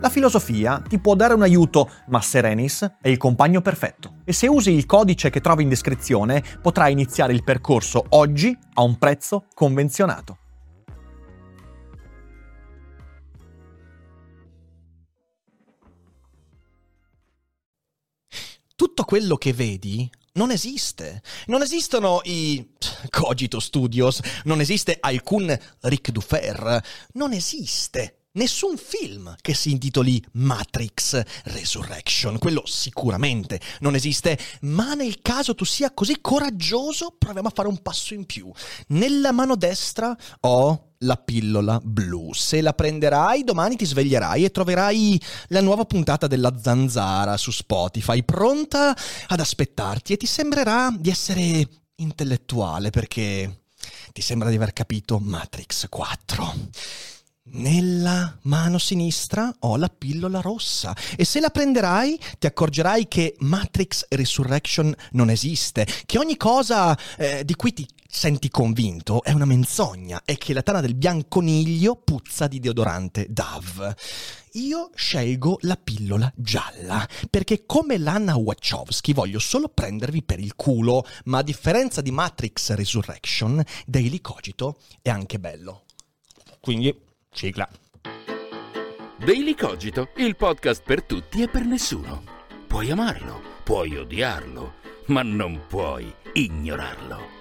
La filosofia ti può dare un aiuto, ma Serenis è il compagno perfetto. E se usi il codice che trovi in descrizione, potrai iniziare il percorso oggi a un prezzo convenzionato. Tutto quello che vedi non esiste. Non esistono i Cogito Studios, non esiste alcun Ric Dufer, non esiste nessun film che si intitoli Matrix Resurrection, quello sicuramente non esiste, ma nel caso tu sia così coraggioso, proviamo a fare un passo in più. Nella mano destra ho la pillola blu. Se la prenderai, domani ti sveglierai e troverai la nuova puntata della zanzara su Spotify, pronta ad aspettarti e ti sembrerà di essere intellettuale perché ti sembra di aver capito Matrix 4. Nella mano sinistra ho la pillola rossa e se la prenderai ti accorgerai che Matrix Resurrection non esiste, che ogni cosa eh, di cui ti senti convinto è una menzogna e che la tana del bianconiglio puzza di deodorante Dove. Io scelgo la pillola gialla perché come Lana Wachowski voglio solo prendervi per il culo, ma a differenza di Matrix Resurrection, Daily Cogito è anche bello. Quindi Sigla. Daily Cogito, il podcast per tutti e per nessuno. Puoi amarlo, puoi odiarlo, ma non puoi ignorarlo.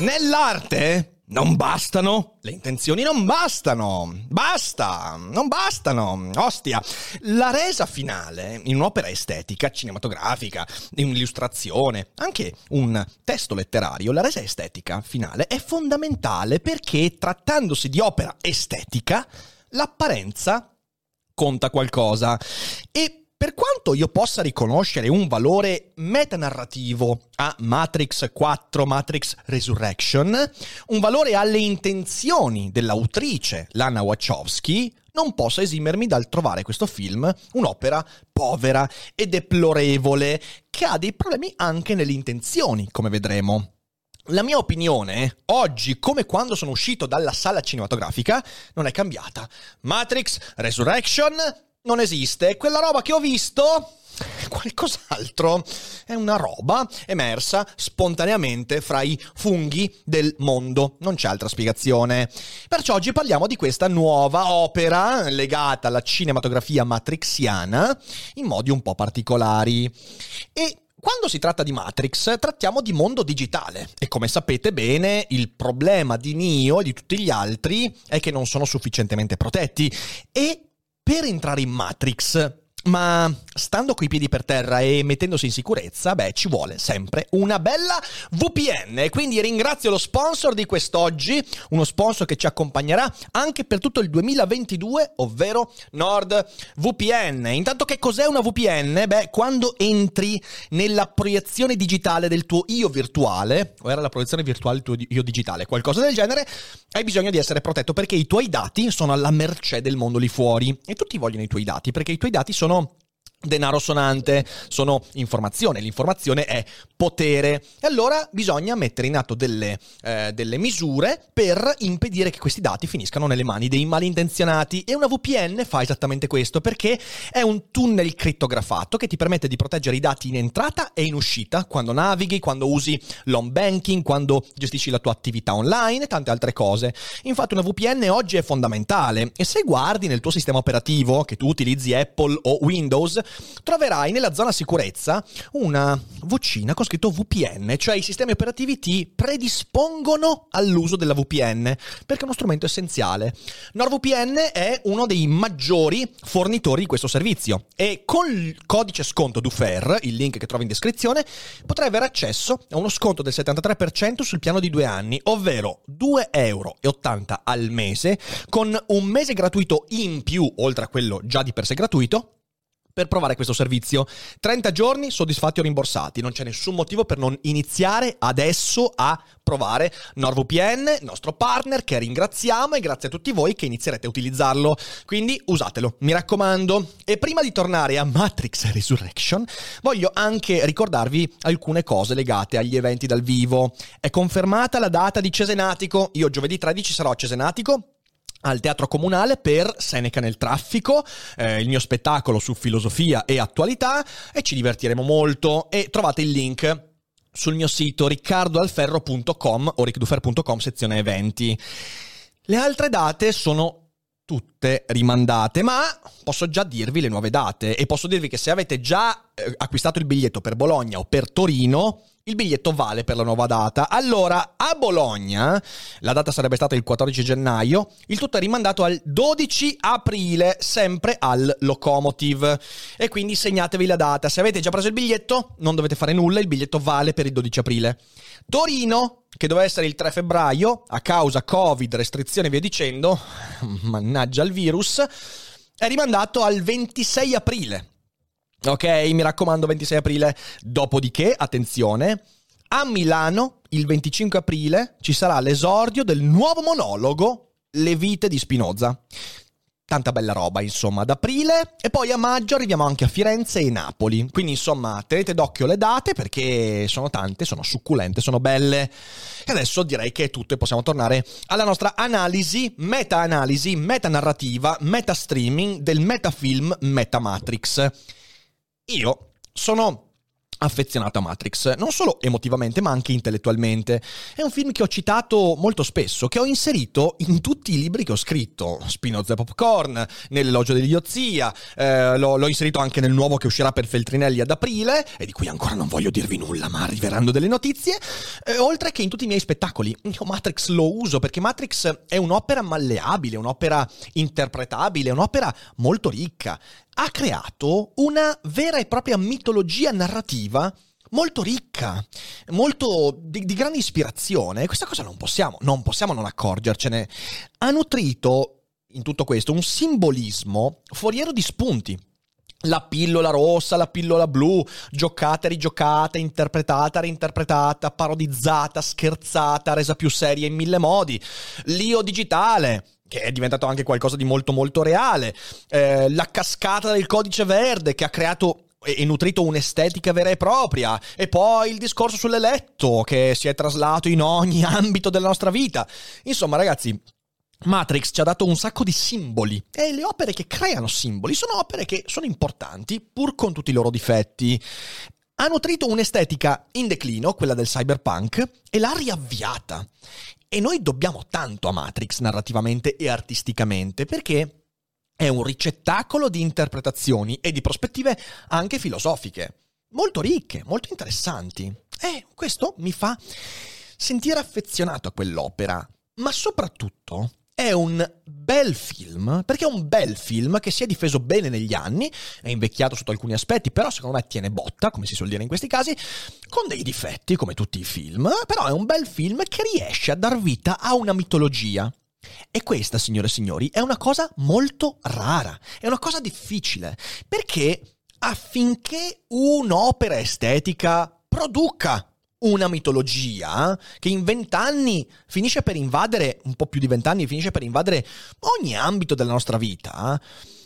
Nell'arte non bastano? Le intenzioni non bastano. Basta, non bastano. Ostia, la resa finale in un'opera estetica, cinematografica, in un'illustrazione, anche un testo letterario, la resa estetica finale è fondamentale perché trattandosi di opera estetica, l'apparenza conta qualcosa. E per quanto io possa riconoscere un valore metanarrativo a Matrix 4, Matrix Resurrection, un valore alle intenzioni dell'autrice Lana Wachowski, non posso esimermi dal trovare questo film un'opera povera e deplorevole, che ha dei problemi anche nelle intenzioni, come vedremo. La mia opinione, oggi come quando sono uscito dalla sala cinematografica, non è cambiata. Matrix Resurrection non esiste. Quella roba che ho visto qualcos'altro. È una roba emersa spontaneamente fra i funghi del mondo. Non c'è altra spiegazione. Perciò oggi parliamo di questa nuova opera legata alla cinematografia matrixiana in modi un po' particolari. E quando si tratta di Matrix, trattiamo di mondo digitale e come sapete bene, il problema di Neo e di tutti gli altri è che non sono sufficientemente protetti e per entrare in Matrix ma stando coi piedi per terra e mettendosi in sicurezza, beh, ci vuole sempre una bella VPN. Quindi ringrazio lo sponsor di quest'oggi, uno sponsor che ci accompagnerà anche per tutto il 2022, ovvero NordVPN. Intanto che cos'è una VPN? Beh, quando entri nella proiezione digitale del tuo io virtuale, o era la proiezione virtuale del tuo io digitale, qualcosa del genere, hai bisogno di essere protetto perché i tuoi dati sono alla mercé del mondo lì fuori e tutti vogliono i tuoi dati perché i tuoi dati sono on. Denaro sonante, sono informazione, l'informazione è potere. E allora bisogna mettere in atto delle, eh, delle, misure per impedire che questi dati finiscano nelle mani dei malintenzionati. E una VPN fa esattamente questo perché è un tunnel crittografato che ti permette di proteggere i dati in entrata e in uscita quando navighi, quando usi l'home banking, quando gestisci la tua attività online e tante altre cose. Infatti una VPN oggi è fondamentale. E se guardi nel tuo sistema operativo che tu utilizzi Apple o Windows troverai nella zona sicurezza una vocina con scritto VPN, cioè i sistemi operativi ti predispongono all'uso della VPN, perché è uno strumento essenziale. NordVPN è uno dei maggiori fornitori di questo servizio e con il codice sconto DUFER, il link che trovi in descrizione, potrai avere accesso a uno sconto del 73% sul piano di due anni, ovvero 2,80 euro al mese, con un mese gratuito in più, oltre a quello già di per sé gratuito, per provare questo servizio. 30 giorni soddisfatti o rimborsati, non c'è nessun motivo per non iniziare adesso a provare NordVPN, nostro partner che ringraziamo e grazie a tutti voi che inizierete a utilizzarlo. Quindi usatelo, mi raccomando. E prima di tornare a Matrix Resurrection, voglio anche ricordarvi alcune cose legate agli eventi dal vivo. È confermata la data di Cesenatico, io giovedì 13 sarò a Cesenatico al Teatro Comunale per Seneca nel traffico, eh, il mio spettacolo su filosofia e attualità e ci divertiremo molto e trovate il link sul mio sito riccardoalferro.com o ricdufer.com sezione eventi. Le altre date sono tutte rimandate, ma posso già dirvi le nuove date e posso dirvi che se avete già eh, acquistato il biglietto per Bologna o per Torino, il biglietto vale per la nuova data. Allora, a Bologna, la data sarebbe stata il 14 gennaio, il tutto è rimandato al 12 aprile, sempre al Locomotive. E quindi segnatevi la data. Se avete già preso il biglietto, non dovete fare nulla, il biglietto vale per il 12 aprile. Torino, che doveva essere il 3 febbraio, a causa Covid, restrizioni e via dicendo, mannaggia il virus, è rimandato al 26 aprile. Ok, mi raccomando, 26 aprile. Dopodiché, attenzione, a Milano il 25 aprile ci sarà l'esordio del nuovo monologo Le vite di Spinoza. Tanta bella roba, insomma, ad aprile e poi a maggio arriviamo anche a Firenze e Napoli. Quindi, insomma, tenete d'occhio le date perché sono tante, sono succulente, sono belle. E adesso direi che è tutto e possiamo tornare alla nostra analisi, meta-analisi, meta-narrativa, meta-streaming del metafilm Metamatrix. Io sono affezionato a Matrix, non solo emotivamente ma anche intellettualmente. È un film che ho citato molto spesso, che ho inserito in tutti i libri che ho scritto, Spinoza Popcorn, nell'elogio dell'idiozia, eh, l'ho, l'ho, inserito anche nel nuovo che uscirà per Feltrinelli ad aprile, e di cui ancora non voglio dirvi nulla, ma arriveranno delle notizie, eh, oltre che in tutti i miei spettacoli. Io Matrix lo uso perché Matrix è un'opera malleabile, un'opera interpretabile, un'opera molto ricca ha creato una vera e propria mitologia narrativa molto ricca, molto di, di grande ispirazione. Questa cosa non possiamo, non possiamo non accorgercene. Ha nutrito in tutto questo un simbolismo foriero di spunti. La pillola rossa, la pillola blu, giocata, rigiocata, interpretata, reinterpretata, parodizzata, scherzata, resa più seria in mille modi. L'io digitale, che è diventato anche qualcosa di molto molto reale, eh, la cascata del codice verde che ha creato e nutrito un'estetica vera e propria, e poi il discorso sull'eletto che si è traslato in ogni ambito della nostra vita. Insomma, ragazzi, Matrix ci ha dato un sacco di simboli e le opere che creano simboli sono opere che sono importanti pur con tutti i loro difetti. Ha nutrito un'estetica in declino, quella del cyberpunk, e l'ha riavviata. E noi dobbiamo tanto a Matrix narrativamente e artisticamente perché è un ricettacolo di interpretazioni e di prospettive anche filosofiche, molto ricche, molto interessanti. E questo mi fa sentire affezionato a quell'opera, ma soprattutto è un bel film, perché è un bel film che si è difeso bene negli anni, è invecchiato sotto alcuni aspetti, però secondo me tiene botta, come si suol dire in questi casi, con dei difetti come tutti i film, però è un bel film che riesce a dar vita a una mitologia. E questa, signore e signori, è una cosa molto rara, è una cosa difficile, perché affinché un'opera estetica produca una mitologia che in vent'anni finisce per invadere, un po' più di vent'anni, finisce per invadere ogni ambito della nostra vita,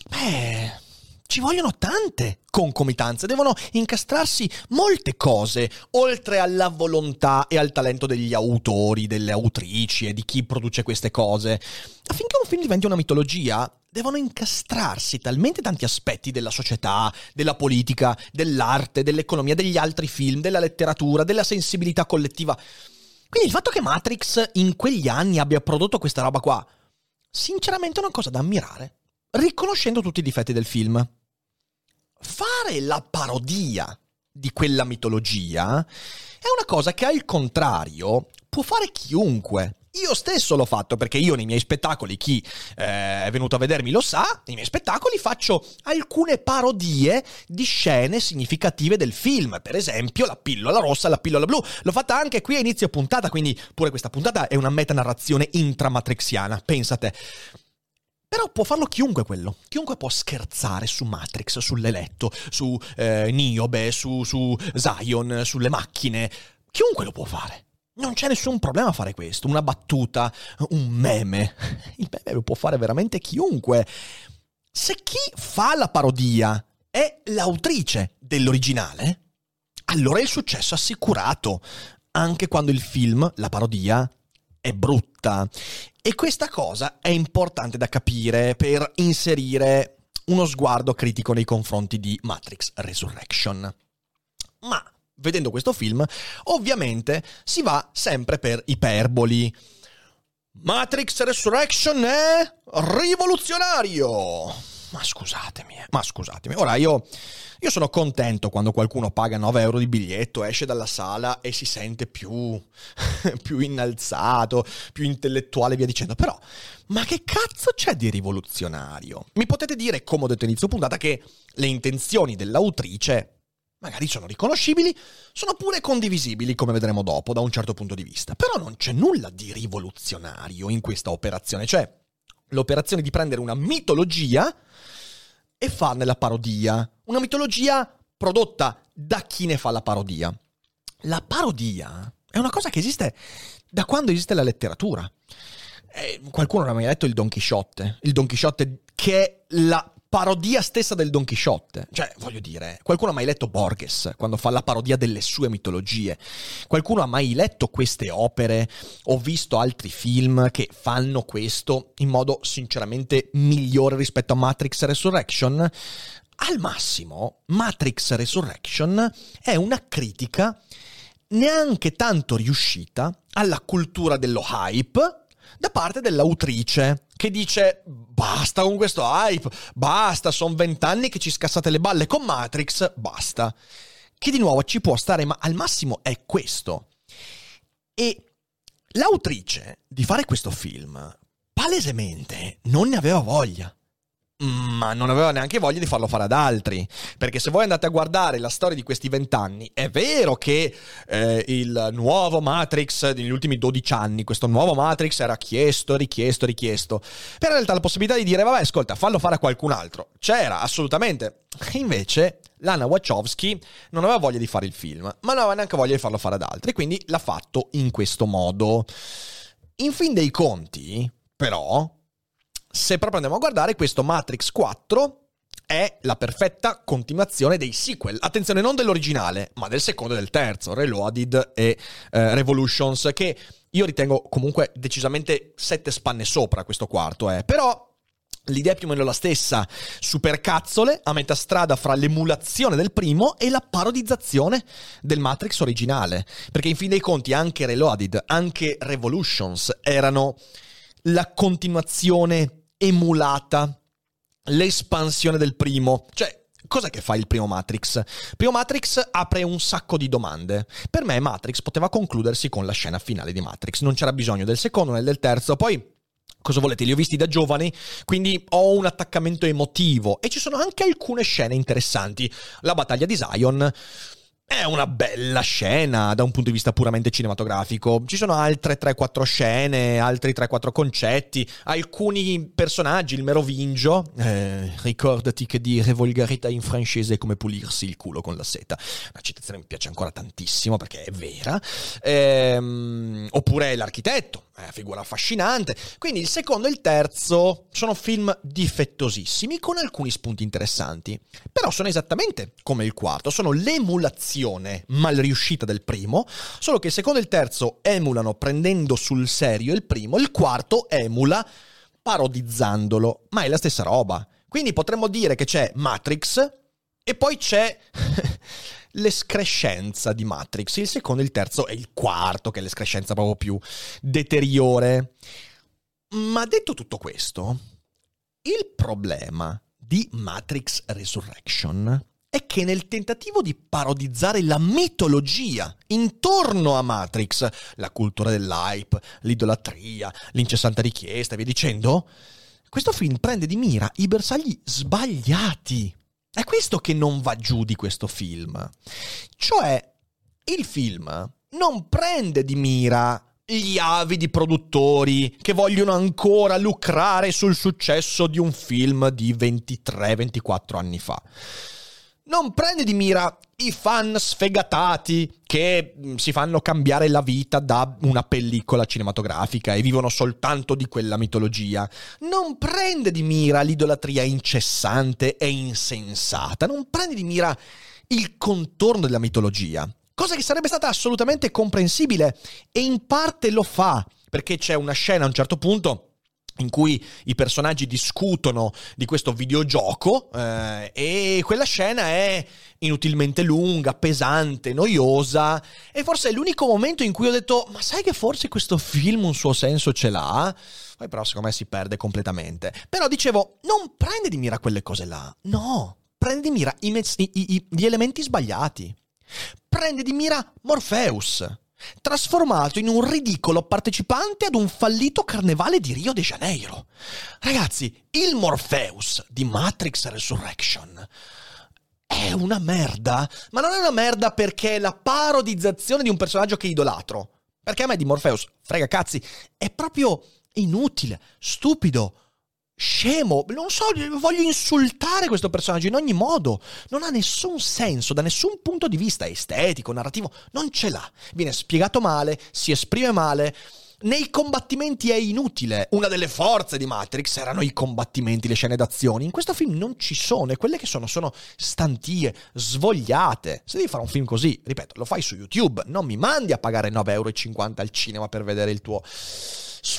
beh, ci vogliono tante concomitanze, devono incastrarsi molte cose, oltre alla volontà e al talento degli autori, delle autrici e di chi produce queste cose. Affinché un film diventi una mitologia, devono incastrarsi talmente tanti aspetti della società, della politica, dell'arte, dell'economia, degli altri film, della letteratura, della sensibilità collettiva. Quindi il fatto che Matrix in quegli anni abbia prodotto questa roba qua, sinceramente è una cosa da ammirare, riconoscendo tutti i difetti del film fare la parodia di quella mitologia è una cosa che al contrario può fare chiunque. Io stesso l'ho fatto perché io nei miei spettacoli, chi eh, è venuto a vedermi lo sa, nei miei spettacoli faccio alcune parodie di scene significative del film, per esempio la pillola rossa la pillola blu. L'ho fatta anche qui a inizio puntata, quindi pure questa puntata è una metanarrazione intramatrixiana, pensate. Però può farlo chiunque quello. Chiunque può scherzare su Matrix, sull'eletto, su eh, Niobe, su, su Zion, sulle macchine. Chiunque lo può fare. Non c'è nessun problema a fare questo. Una battuta, un meme. Il meme lo può fare veramente chiunque. Se chi fa la parodia è l'autrice dell'originale, allora è il successo assicurato. Anche quando il film, la parodia, è brutta. E questa cosa è importante da capire per inserire uno sguardo critico nei confronti di Matrix Resurrection. Ma vedendo questo film, ovviamente si va sempre per iperboli. Matrix Resurrection è rivoluzionario. Ma scusatemi, eh, ma scusatemi. Ora io, io sono contento quando qualcuno paga 9 euro di biglietto, esce dalla sala e si sente più, più innalzato, più intellettuale, via dicendo. Però, ma che cazzo c'è di rivoluzionario? Mi potete dire, come ho detto inizio puntata, che le intenzioni dell'autrice magari sono riconoscibili, sono pure condivisibili, come vedremo dopo, da un certo punto di vista. Però non c'è nulla di rivoluzionario in questa operazione, cioè l'operazione di prendere una mitologia e farne la parodia. Una mitologia prodotta da chi ne fa la parodia. La parodia è una cosa che esiste da quando esiste la letteratura. Eh, qualcuno non ha mai letto il Don Chisciotte. Il Don Chisciotte che è la parodia stessa del Don Chisciotte. Cioè, voglio dire, qualcuno ha mai letto Borges quando fa la parodia delle sue mitologie? Qualcuno ha mai letto queste opere o visto altri film che fanno questo in modo sinceramente migliore rispetto a Matrix Resurrection? Al massimo, Matrix Resurrection è una critica neanche tanto riuscita alla cultura dello hype da parte dell'autrice che dice basta con questo hype, basta, sono vent'anni che ci scassate le balle con Matrix, basta. Che di nuovo ci può stare, ma al massimo è questo. E l'autrice di fare questo film palesemente non ne aveva voglia ma non aveva neanche voglia di farlo fare ad altri. Perché se voi andate a guardare la storia di questi vent'anni, è vero che eh, il nuovo Matrix negli ultimi 12 anni, questo nuovo Matrix era chiesto, richiesto, richiesto. Però in realtà la possibilità di dire, vabbè, ascolta, fallo fare a qualcun altro. C'era, assolutamente. Invece Lana Wachowski non aveva voglia di fare il film, ma non aveva neanche voglia di farlo fare ad altri. Quindi l'ha fatto in questo modo. In fin dei conti, però, se proprio andiamo a guardare, questo Matrix 4 è la perfetta continuazione dei sequel. Attenzione, non dell'originale, ma del secondo e del terzo, Reloaded e eh, Revolutions, che io ritengo comunque decisamente sette spanne sopra questo quarto, eh. Però L'idea è più o meno la stessa, supercazzole a metà strada fra l'emulazione del primo e la parodizzazione del Matrix originale. Perché in fin dei conti anche Reloaded, anche Revolutions erano la continuazione emulata l'espansione del primo. Cioè, Cos'è che fa il primo Matrix? Primo Matrix apre un sacco di domande. Per me Matrix poteva concludersi con la scena finale di Matrix, non c'era bisogno del secondo né del terzo. Poi cosa volete? Li ho visti da giovani, quindi ho un attaccamento emotivo e ci sono anche alcune scene interessanti. La battaglia di Zion è una bella scena da un punto di vista puramente cinematografico. Ci sono altre 3-4 scene, altri 3-4 concetti, alcuni personaggi, il merovingio. Eh, ricordati che dire volgarità in francese è come pulirsi il culo con la seta. La citazione mi piace ancora tantissimo perché è vera. Ehm, oppure l'architetto. È figura affascinante. Quindi il secondo e il terzo sono film difettosissimi con alcuni spunti interessanti. Però sono esattamente come il quarto, sono l'emulazione mal riuscita del primo, solo che il secondo e il terzo emulano prendendo sul serio il primo, il quarto emula parodizzandolo, ma è la stessa roba. Quindi potremmo dire che c'è Matrix e poi c'è l'escrescenza di Matrix. Il secondo, il terzo e il quarto, che è l'escrescenza proprio più deteriore. Ma detto tutto questo, il problema di Matrix Resurrection è che nel tentativo di parodizzare la mitologia intorno a Matrix, la cultura dell'hype, l'idolatria, l'incessante richiesta e via dicendo, questo film prende di mira i bersagli sbagliati. È questo che non va giù di questo film. Cioè, il film non prende di mira gli avidi produttori che vogliono ancora lucrare sul successo di un film di 23-24 anni fa non prende di mira i fan sfegatati che mm, si fanno cambiare la vita da una pellicola cinematografica e vivono soltanto di quella mitologia. Non prende di mira l'idolatria incessante e insensata. Non prende di mira il contorno della mitologia. Cosa che sarebbe stata assolutamente comprensibile e in parte lo fa, perché c'è una scena a un certo punto in cui i personaggi discutono di questo videogioco eh, e quella scena è inutilmente lunga, pesante, noiosa e forse è l'unico momento in cui ho detto ma sai che forse questo film un suo senso ce l'ha? Poi però secondo me si perde completamente. Però dicevo, non prende di mira quelle cose là, no, prende di mira i, i, i, gli elementi sbagliati. Prende di mira Morpheus trasformato in un ridicolo partecipante ad un fallito carnevale di Rio de Janeiro. Ragazzi, il Morpheus di Matrix Resurrection è una merda, ma non è una merda perché è la parodizzazione di un personaggio che idolatro. Perché a me di Morpheus, frega cazzi, è proprio inutile, stupido, scemo, non so, voglio insultare questo personaggio in ogni modo. Non ha nessun senso da nessun punto di vista estetico, narrativo, non ce l'ha. Viene spiegato male, si esprime male. Nei combattimenti è inutile. Una delle forze di Matrix erano i combattimenti, le scene d'azione. In questo film non ci sono e quelle che sono sono stantie, svogliate. Se devi fare un film così, ripeto, lo fai su YouTube, non mi mandi a pagare 9,50 euro al cinema per vedere il tuo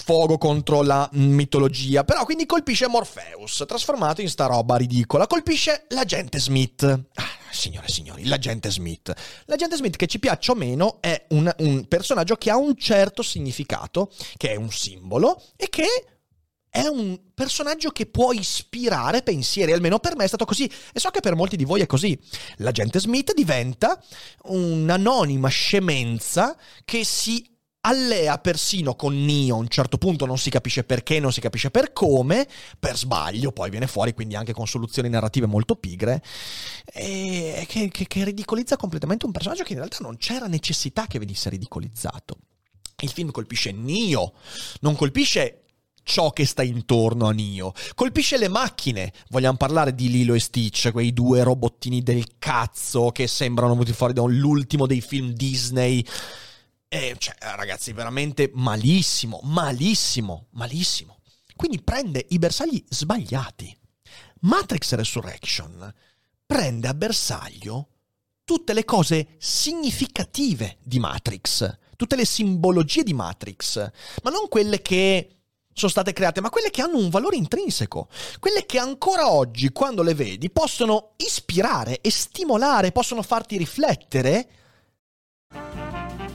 sfogo contro la mitologia. Però quindi colpisce Morpheus, trasformato in sta roba ridicola. Colpisce l'agente Smith. Ah, signore e signori, l'agente Smith. L'agente Smith, che ci piaccia o meno, è un, un personaggio che ha un certo significato, che è un simbolo e che è un personaggio che può ispirare pensieri, almeno per me è stato così e so che per molti di voi è così. L'agente Smith diventa un'anonima scemenza che si allea persino con Neo a un certo punto, non si capisce perché, non si capisce per come, per sbaglio, poi viene fuori quindi anche con soluzioni narrative molto pigre, che, che, che ridicolizza completamente un personaggio che in realtà non c'era necessità che venisse ridicolizzato. Il film colpisce Neo, non colpisce ciò che sta intorno a Neo. Colpisce le macchine. Vogliamo parlare di Lilo e Stitch, quei due robottini del cazzo che sembrano venuti fuori da l'ultimo dei film Disney e, cioè, ragazzi, veramente malissimo, malissimo, malissimo. Quindi prende i bersagli sbagliati. Matrix Resurrection prende a bersaglio tutte le cose significative di Matrix, tutte le simbologie di Matrix, ma non quelle che sono state create, ma quelle che hanno un valore intrinseco, quelle che ancora oggi, quando le vedi, possono ispirare e stimolare, possono farti riflettere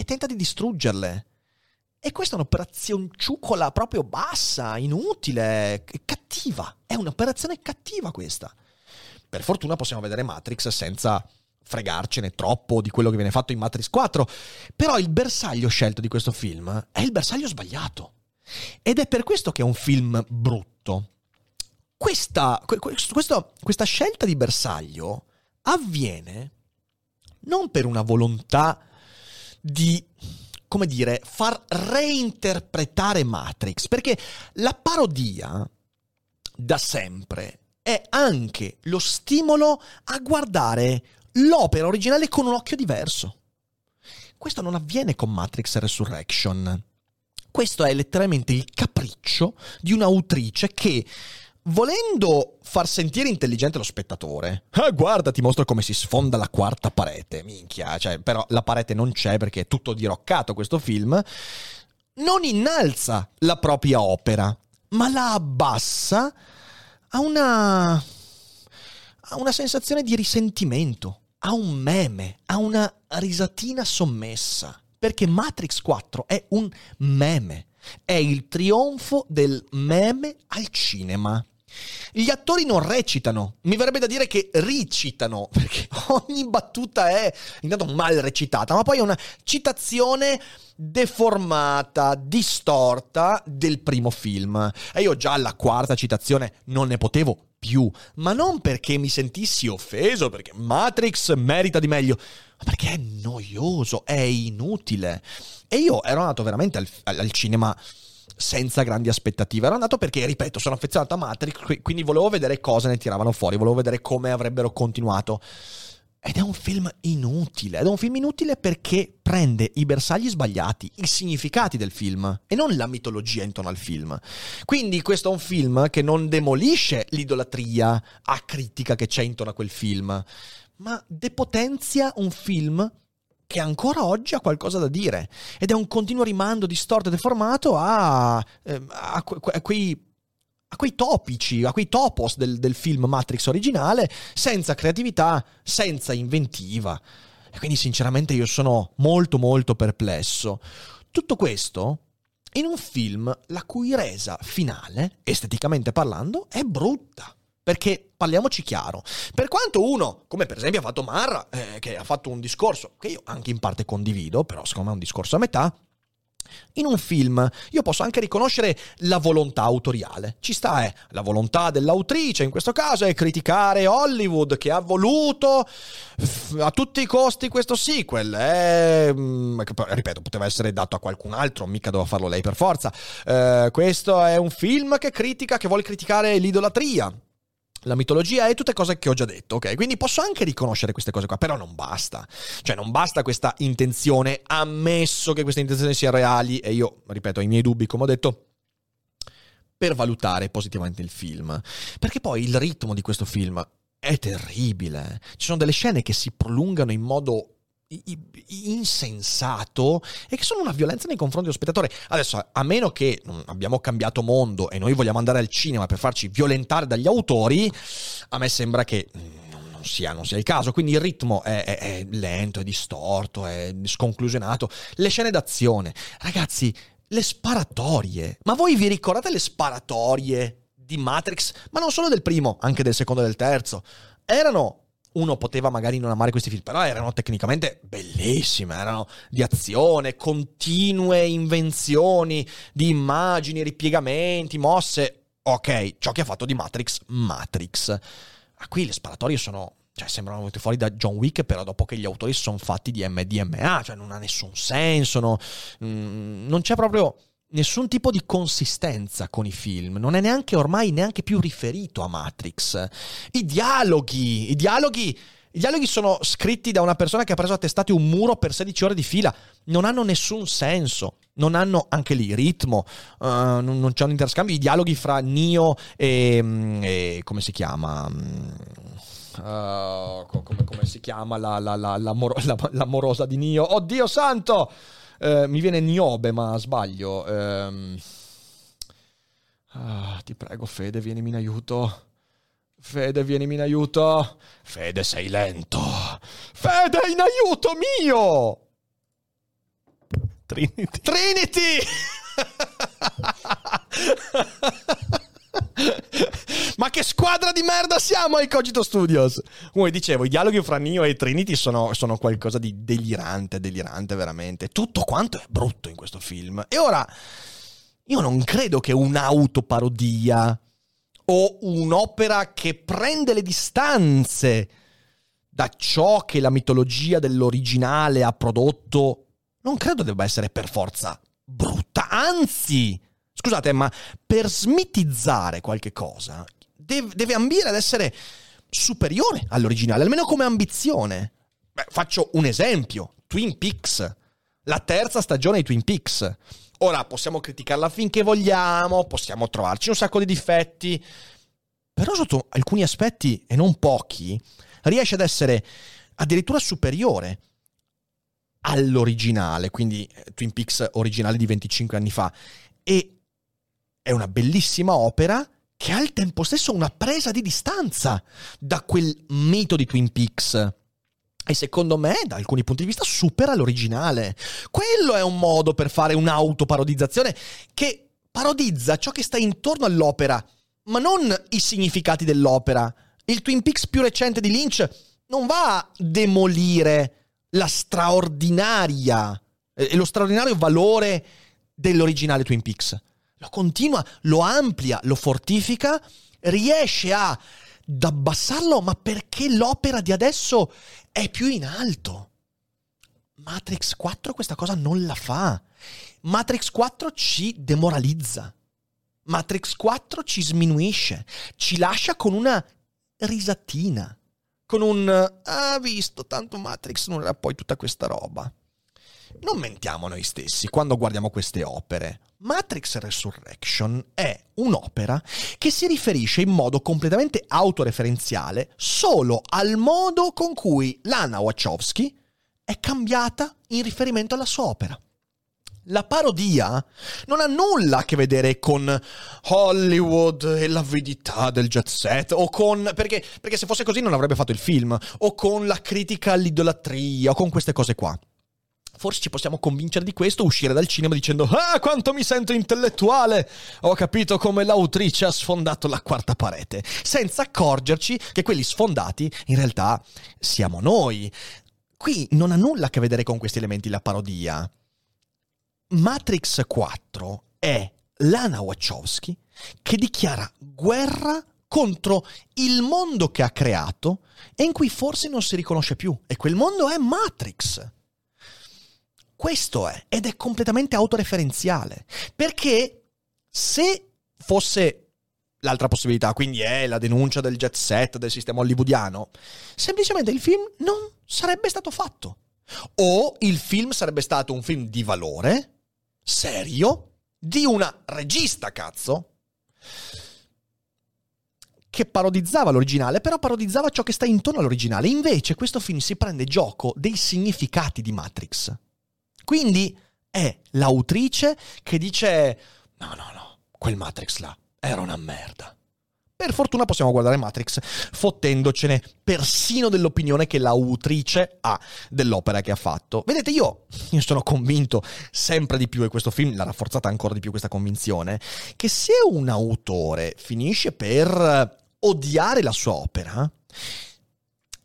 E tenta di distruggerle. E questa è un'operazione ciucola proprio bassa, inutile, cattiva. È un'operazione cattiva questa. Per fortuna possiamo vedere Matrix senza fregarcene troppo di quello che viene fatto in Matrix 4. Però il bersaglio scelto di questo film è il bersaglio sbagliato. Ed è per questo che è un film brutto. Questa, que- questo- questa scelta di bersaglio avviene non per una volontà di, come dire, far reinterpretare Matrix, perché la parodia da sempre è anche lo stimolo a guardare l'opera originale con un occhio diverso. Questo non avviene con Matrix Resurrection. Questo è letteralmente il capriccio di un'autrice che, volendo far sentire intelligente lo spettatore, ah, guarda, ti mostro come si sfonda la quarta parete, minchia, cioè, però la parete non c'è perché è tutto diroccato questo film, non innalza la propria opera, ma la abbassa a una. a una sensazione di risentimento, a un meme, a una risatina sommessa. Perché Matrix 4 è un meme. È il trionfo del meme al cinema. Gli attori non recitano, mi verrebbe da dire che recitano, perché ogni battuta è intanto mal recitata, ma poi è una citazione deformata, distorta del primo film. E io già alla quarta citazione non ne potevo più, ma non perché mi sentissi offeso, perché Matrix merita di meglio, ma perché è noioso, è inutile. E io ero andato veramente al, al cinema senza grandi aspettative. Ero andato perché, ripeto, sono affezionato a Matrix, quindi volevo vedere cosa ne tiravano fuori, volevo vedere come avrebbero continuato. Ed è un film inutile, ed è un film inutile perché prende i bersagli sbagliati, i significati del film e non la mitologia intorno al film. Quindi questo è un film che non demolisce l'idolatria acritica che c'è intorno a quel film, ma depotenzia un film che ancora oggi ha qualcosa da dire ed è un continuo rimando distorto e deformato a, eh, a, que- a quei a quei topici, a quei topos del, del, film Matrix originale, senza creatività, senza inventiva. E quindi sinceramente io sono molto molto perplesso. Tutto questo in un film la cui resa finale, esteticamente parlando, è brutta. Perché parliamoci chiaro, per quanto uno, come per esempio ha fatto Marra, eh, che ha fatto un discorso che io anche in parte condivido, però secondo me è un discorso a metà, in un film io posso anche riconoscere la volontà autoriale. Ci sta, eh, la volontà dell'autrice in questo caso è criticare Hollywood che ha voluto a tutti i costi questo sequel. Eh, ripeto, poteva essere dato a qualcun altro, mica doveva farlo lei per forza. Eh, questo è un film che critica, che vuole criticare l'idolatria la mitologia e tutte cose che ho già detto, ok? Quindi posso anche riconoscere queste cose qua, però non basta. Cioè non basta questa intenzione, ammesso che queste intenzioni siano reali, e io, ripeto, ho i miei dubbi, come ho detto, per valutare positivamente il film. Perché poi il ritmo di questo film è terribile. Ci sono delle scene che si prolungano in modo insensato e che sono una violenza nei confronti dello spettatore. Adesso, a meno che abbiamo cambiato mondo e noi vogliamo andare al cinema per farci violentare dagli autori, a me sembra che non sia, non sia il caso. Quindi il ritmo è, è, è lento, è distorto, è sconclusionato. Le scene d'azione, ragazzi, le sparatorie. Ma voi vi ricordate le sparatorie di Matrix? Ma non solo del primo, anche del secondo e del terzo. Erano uno poteva magari non amare questi film, però erano tecnicamente bellissime, erano di azione, continue invenzioni di immagini, ripiegamenti, mosse. Ok, ciò che ha fatto di Matrix, Matrix. Ma qui le sparatorie sono cioè sembrano venute fuori da John Wick, però dopo che gli autori sono fatti di MDMA, cioè non ha nessun senso, no? mm, non c'è proprio nessun tipo di consistenza con i film, non è neanche ormai neanche più riferito a Matrix. I dialoghi, i dialoghi, i dialoghi sono scritti da una persona che ha preso a testate un muro per 16 ore di fila, non hanno nessun senso. Non hanno anche lì ritmo, uh, non, c'è un interscambio. I dialoghi fra Nio e, e come si chiama? Uh, come, come, si chiama la, la, la, l'amorosa di Nio? Oddio santo! Eh, mi viene Niobe, ma sbaglio. Ehm... Ah, ti prego, Fede, vienimi in aiuto. Fede, vienimi in aiuto. Fede, sei lento. Fede, in aiuto mio! Trinity. Trinity! Ma che squadra di merda siamo ai Cogito Studios! Come dicevo, i dialoghi fra Neo e Trinity sono, sono qualcosa di delirante, delirante veramente. Tutto quanto è brutto in questo film. E ora, io non credo che un'autoparodia o un'opera che prende le distanze da ciò che la mitologia dell'originale ha prodotto, non credo debba essere per forza brutta. Anzi, scusate, ma per smitizzare qualche cosa deve, deve ambire ad essere superiore all'originale, almeno come ambizione. Beh, faccio un esempio, Twin Peaks, la terza stagione di Twin Peaks. Ora possiamo criticarla finché vogliamo, possiamo trovarci un sacco di difetti, però sotto alcuni aspetti, e non pochi, riesce ad essere addirittura superiore all'originale, quindi eh, Twin Peaks originale di 25 anni fa. E è una bellissima opera che ha al tempo stesso una presa di distanza da quel mito di Twin Peaks. E secondo me, da alcuni punti di vista, supera l'originale. Quello è un modo per fare un'autoparodizzazione che parodizza ciò che sta intorno all'opera, ma non i significati dell'opera. Il Twin Peaks più recente di Lynch non va a demolire la straordinaria e lo straordinario valore dell'originale Twin Peaks. Lo continua, lo amplia, lo fortifica, riesce ad abbassarlo, ma perché l'opera di adesso è più in alto. Matrix 4 questa cosa non la fa. Matrix 4 ci demoralizza. Matrix 4 ci sminuisce, ci lascia con una risatina, con un ah visto, tanto Matrix non era poi tutta questa roba. Non mentiamo noi stessi quando guardiamo queste opere. Matrix Resurrection è un'opera che si riferisce in modo completamente autoreferenziale solo al modo con cui Lana Wachowski è cambiata in riferimento alla sua opera. La parodia non ha nulla a che vedere con Hollywood e l'avidità del jet set, o con. Perché, perché se fosse così non avrebbe fatto il film, o con la critica all'idolatria, o con queste cose qua forse ci possiamo convincere di questo, uscire dal cinema dicendo Ah, quanto mi sento intellettuale! Ho capito come l'autrice ha sfondato la quarta parete, senza accorgerci che quelli sfondati in realtà siamo noi. Qui non ha nulla a che vedere con questi elementi la parodia. Matrix 4 è Lana Wachowski che dichiara guerra contro il mondo che ha creato e in cui forse non si riconosce più. E quel mondo è Matrix. Questo è, ed è completamente autoreferenziale. Perché se fosse l'altra possibilità, quindi è la denuncia del jet set, del sistema hollywoodiano, semplicemente il film non sarebbe stato fatto. O il film sarebbe stato un film di valore, serio, di una regista, cazzo, che parodizzava l'originale, però parodizzava ciò che sta intorno all'originale. Invece questo film si prende gioco dei significati di Matrix. Quindi è l'autrice che dice no, no, no, quel Matrix là era una merda. Per fortuna possiamo guardare Matrix fottendocene persino dell'opinione che l'autrice ha dell'opera che ha fatto. Vedete, io, io sono convinto sempre di più, e questo film l'ha rafforzata ancora di più questa convinzione, che se un autore finisce per odiare la sua opera,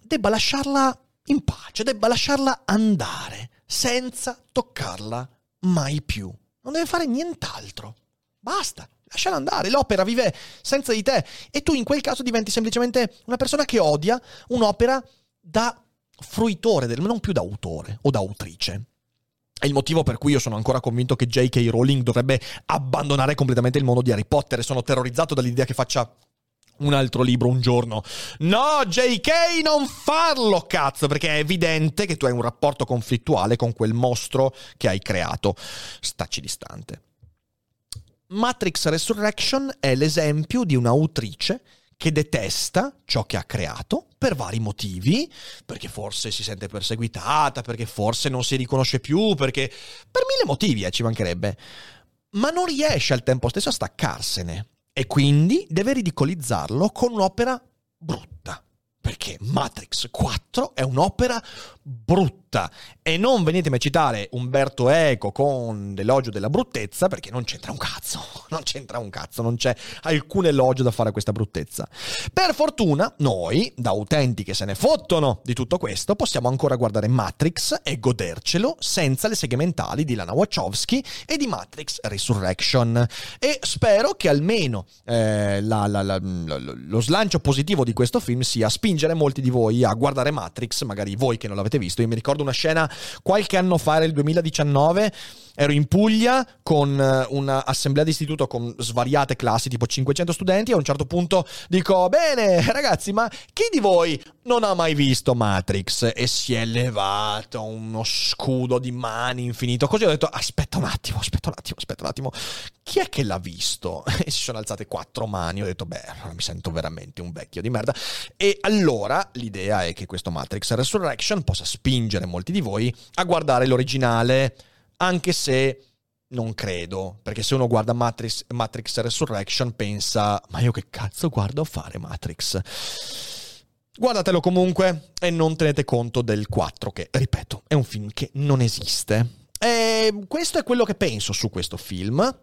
debba lasciarla in pace, debba lasciarla andare, senza toccarla mai più. Non deve fare nient'altro. Basta lasciala andare, l'opera vive senza di te e tu in quel caso diventi semplicemente una persona che odia un'opera da fruitore, del, non più da autore o da autrice. È il motivo per cui io sono ancora convinto che J.K. Rowling dovrebbe abbandonare completamente il mondo di Harry Potter e sono terrorizzato dall'idea che faccia un altro libro un giorno. No, JK, non farlo, cazzo, perché è evidente che tu hai un rapporto conflittuale con quel mostro che hai creato. Stacci distante. Matrix Resurrection è l'esempio di un'autrice che detesta ciò che ha creato per vari motivi, perché forse si sente perseguitata, perché forse non si riconosce più, perché per mille motivi eh, ci mancherebbe, ma non riesce al tempo stesso a staccarsene e quindi deve ridicolizzarlo con un'opera brutta, perché Matrix 4 è un'opera brutta brutta e non venitemi a citare Umberto Eco con l'elogio della bruttezza perché non c'entra un cazzo, non c'entra un cazzo, non c'è alcun elogio da fare a questa bruttezza. Per fortuna noi, da utenti che se ne fottono di tutto questo, possiamo ancora guardare Matrix e godercelo senza le segmentali di Lana Wachowski e di Matrix Resurrection e spero che almeno eh, la, la, la, lo slancio positivo di questo film sia spingere molti di voi a guardare Matrix, magari voi che non l'avete visto. Io mi ricordo una scena qualche anno fa, il 2019, ero in Puglia con eh, un'assemblea di istituto con svariate classi, tipo 500 studenti, e a un certo punto dico, bene ragazzi, ma chi di voi non ha mai visto Matrix? E si è levato uno scudo di mani infinito, così ho detto, aspetta un attimo, aspetta un attimo, aspetta un attimo, chi è che l'ha visto? E si sono alzate quattro mani, ho detto, beh, mi sento veramente un vecchio di merda. E allora l'idea è che questo Matrix Resurrection possa spingere molti di voi a guardare l'originale anche se non credo, perché se uno guarda Matrix, Matrix Resurrection pensa, ma io che cazzo guardo a fare Matrix? Guardatelo comunque e non tenete conto del 4, che, ripeto, è un film che non esiste. E questo è quello che penso su questo film.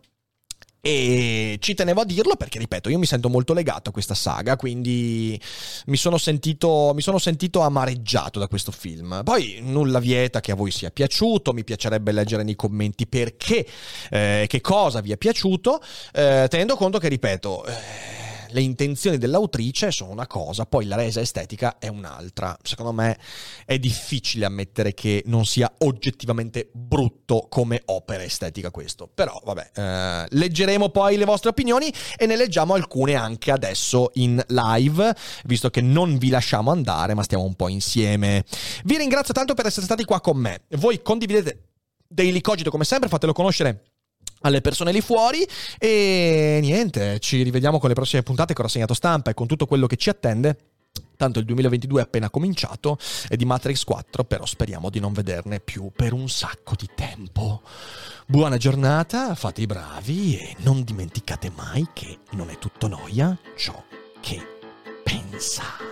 E ci tenevo a dirlo perché, ripeto, io mi sento molto legato a questa saga, quindi mi sono sentito, mi sono sentito amareggiato da questo film. Poi nulla vieta che a voi sia piaciuto, mi piacerebbe leggere nei commenti perché, eh, che cosa vi è piaciuto, eh, tenendo conto che, ripeto... Eh, le intenzioni dell'autrice sono una cosa, poi la resa estetica è un'altra. Secondo me è difficile ammettere che non sia oggettivamente brutto come opera estetica questo. Però vabbè, eh, leggeremo poi le vostre opinioni e ne leggiamo alcune anche adesso in live, visto che non vi lasciamo andare, ma stiamo un po' insieme. Vi ringrazio tanto per essere stati qua con me. Voi condividete Daily Cogito come sempre, fatelo conoscere alle persone lì fuori e niente, ci rivediamo con le prossime puntate con rassegnato stampa e con tutto quello che ci attende. Tanto il 2022 è appena cominciato e di Matrix 4 però speriamo di non vederne più per un sacco di tempo. Buona giornata, fate i bravi e non dimenticate mai che non è tutto noia ciò che pensa.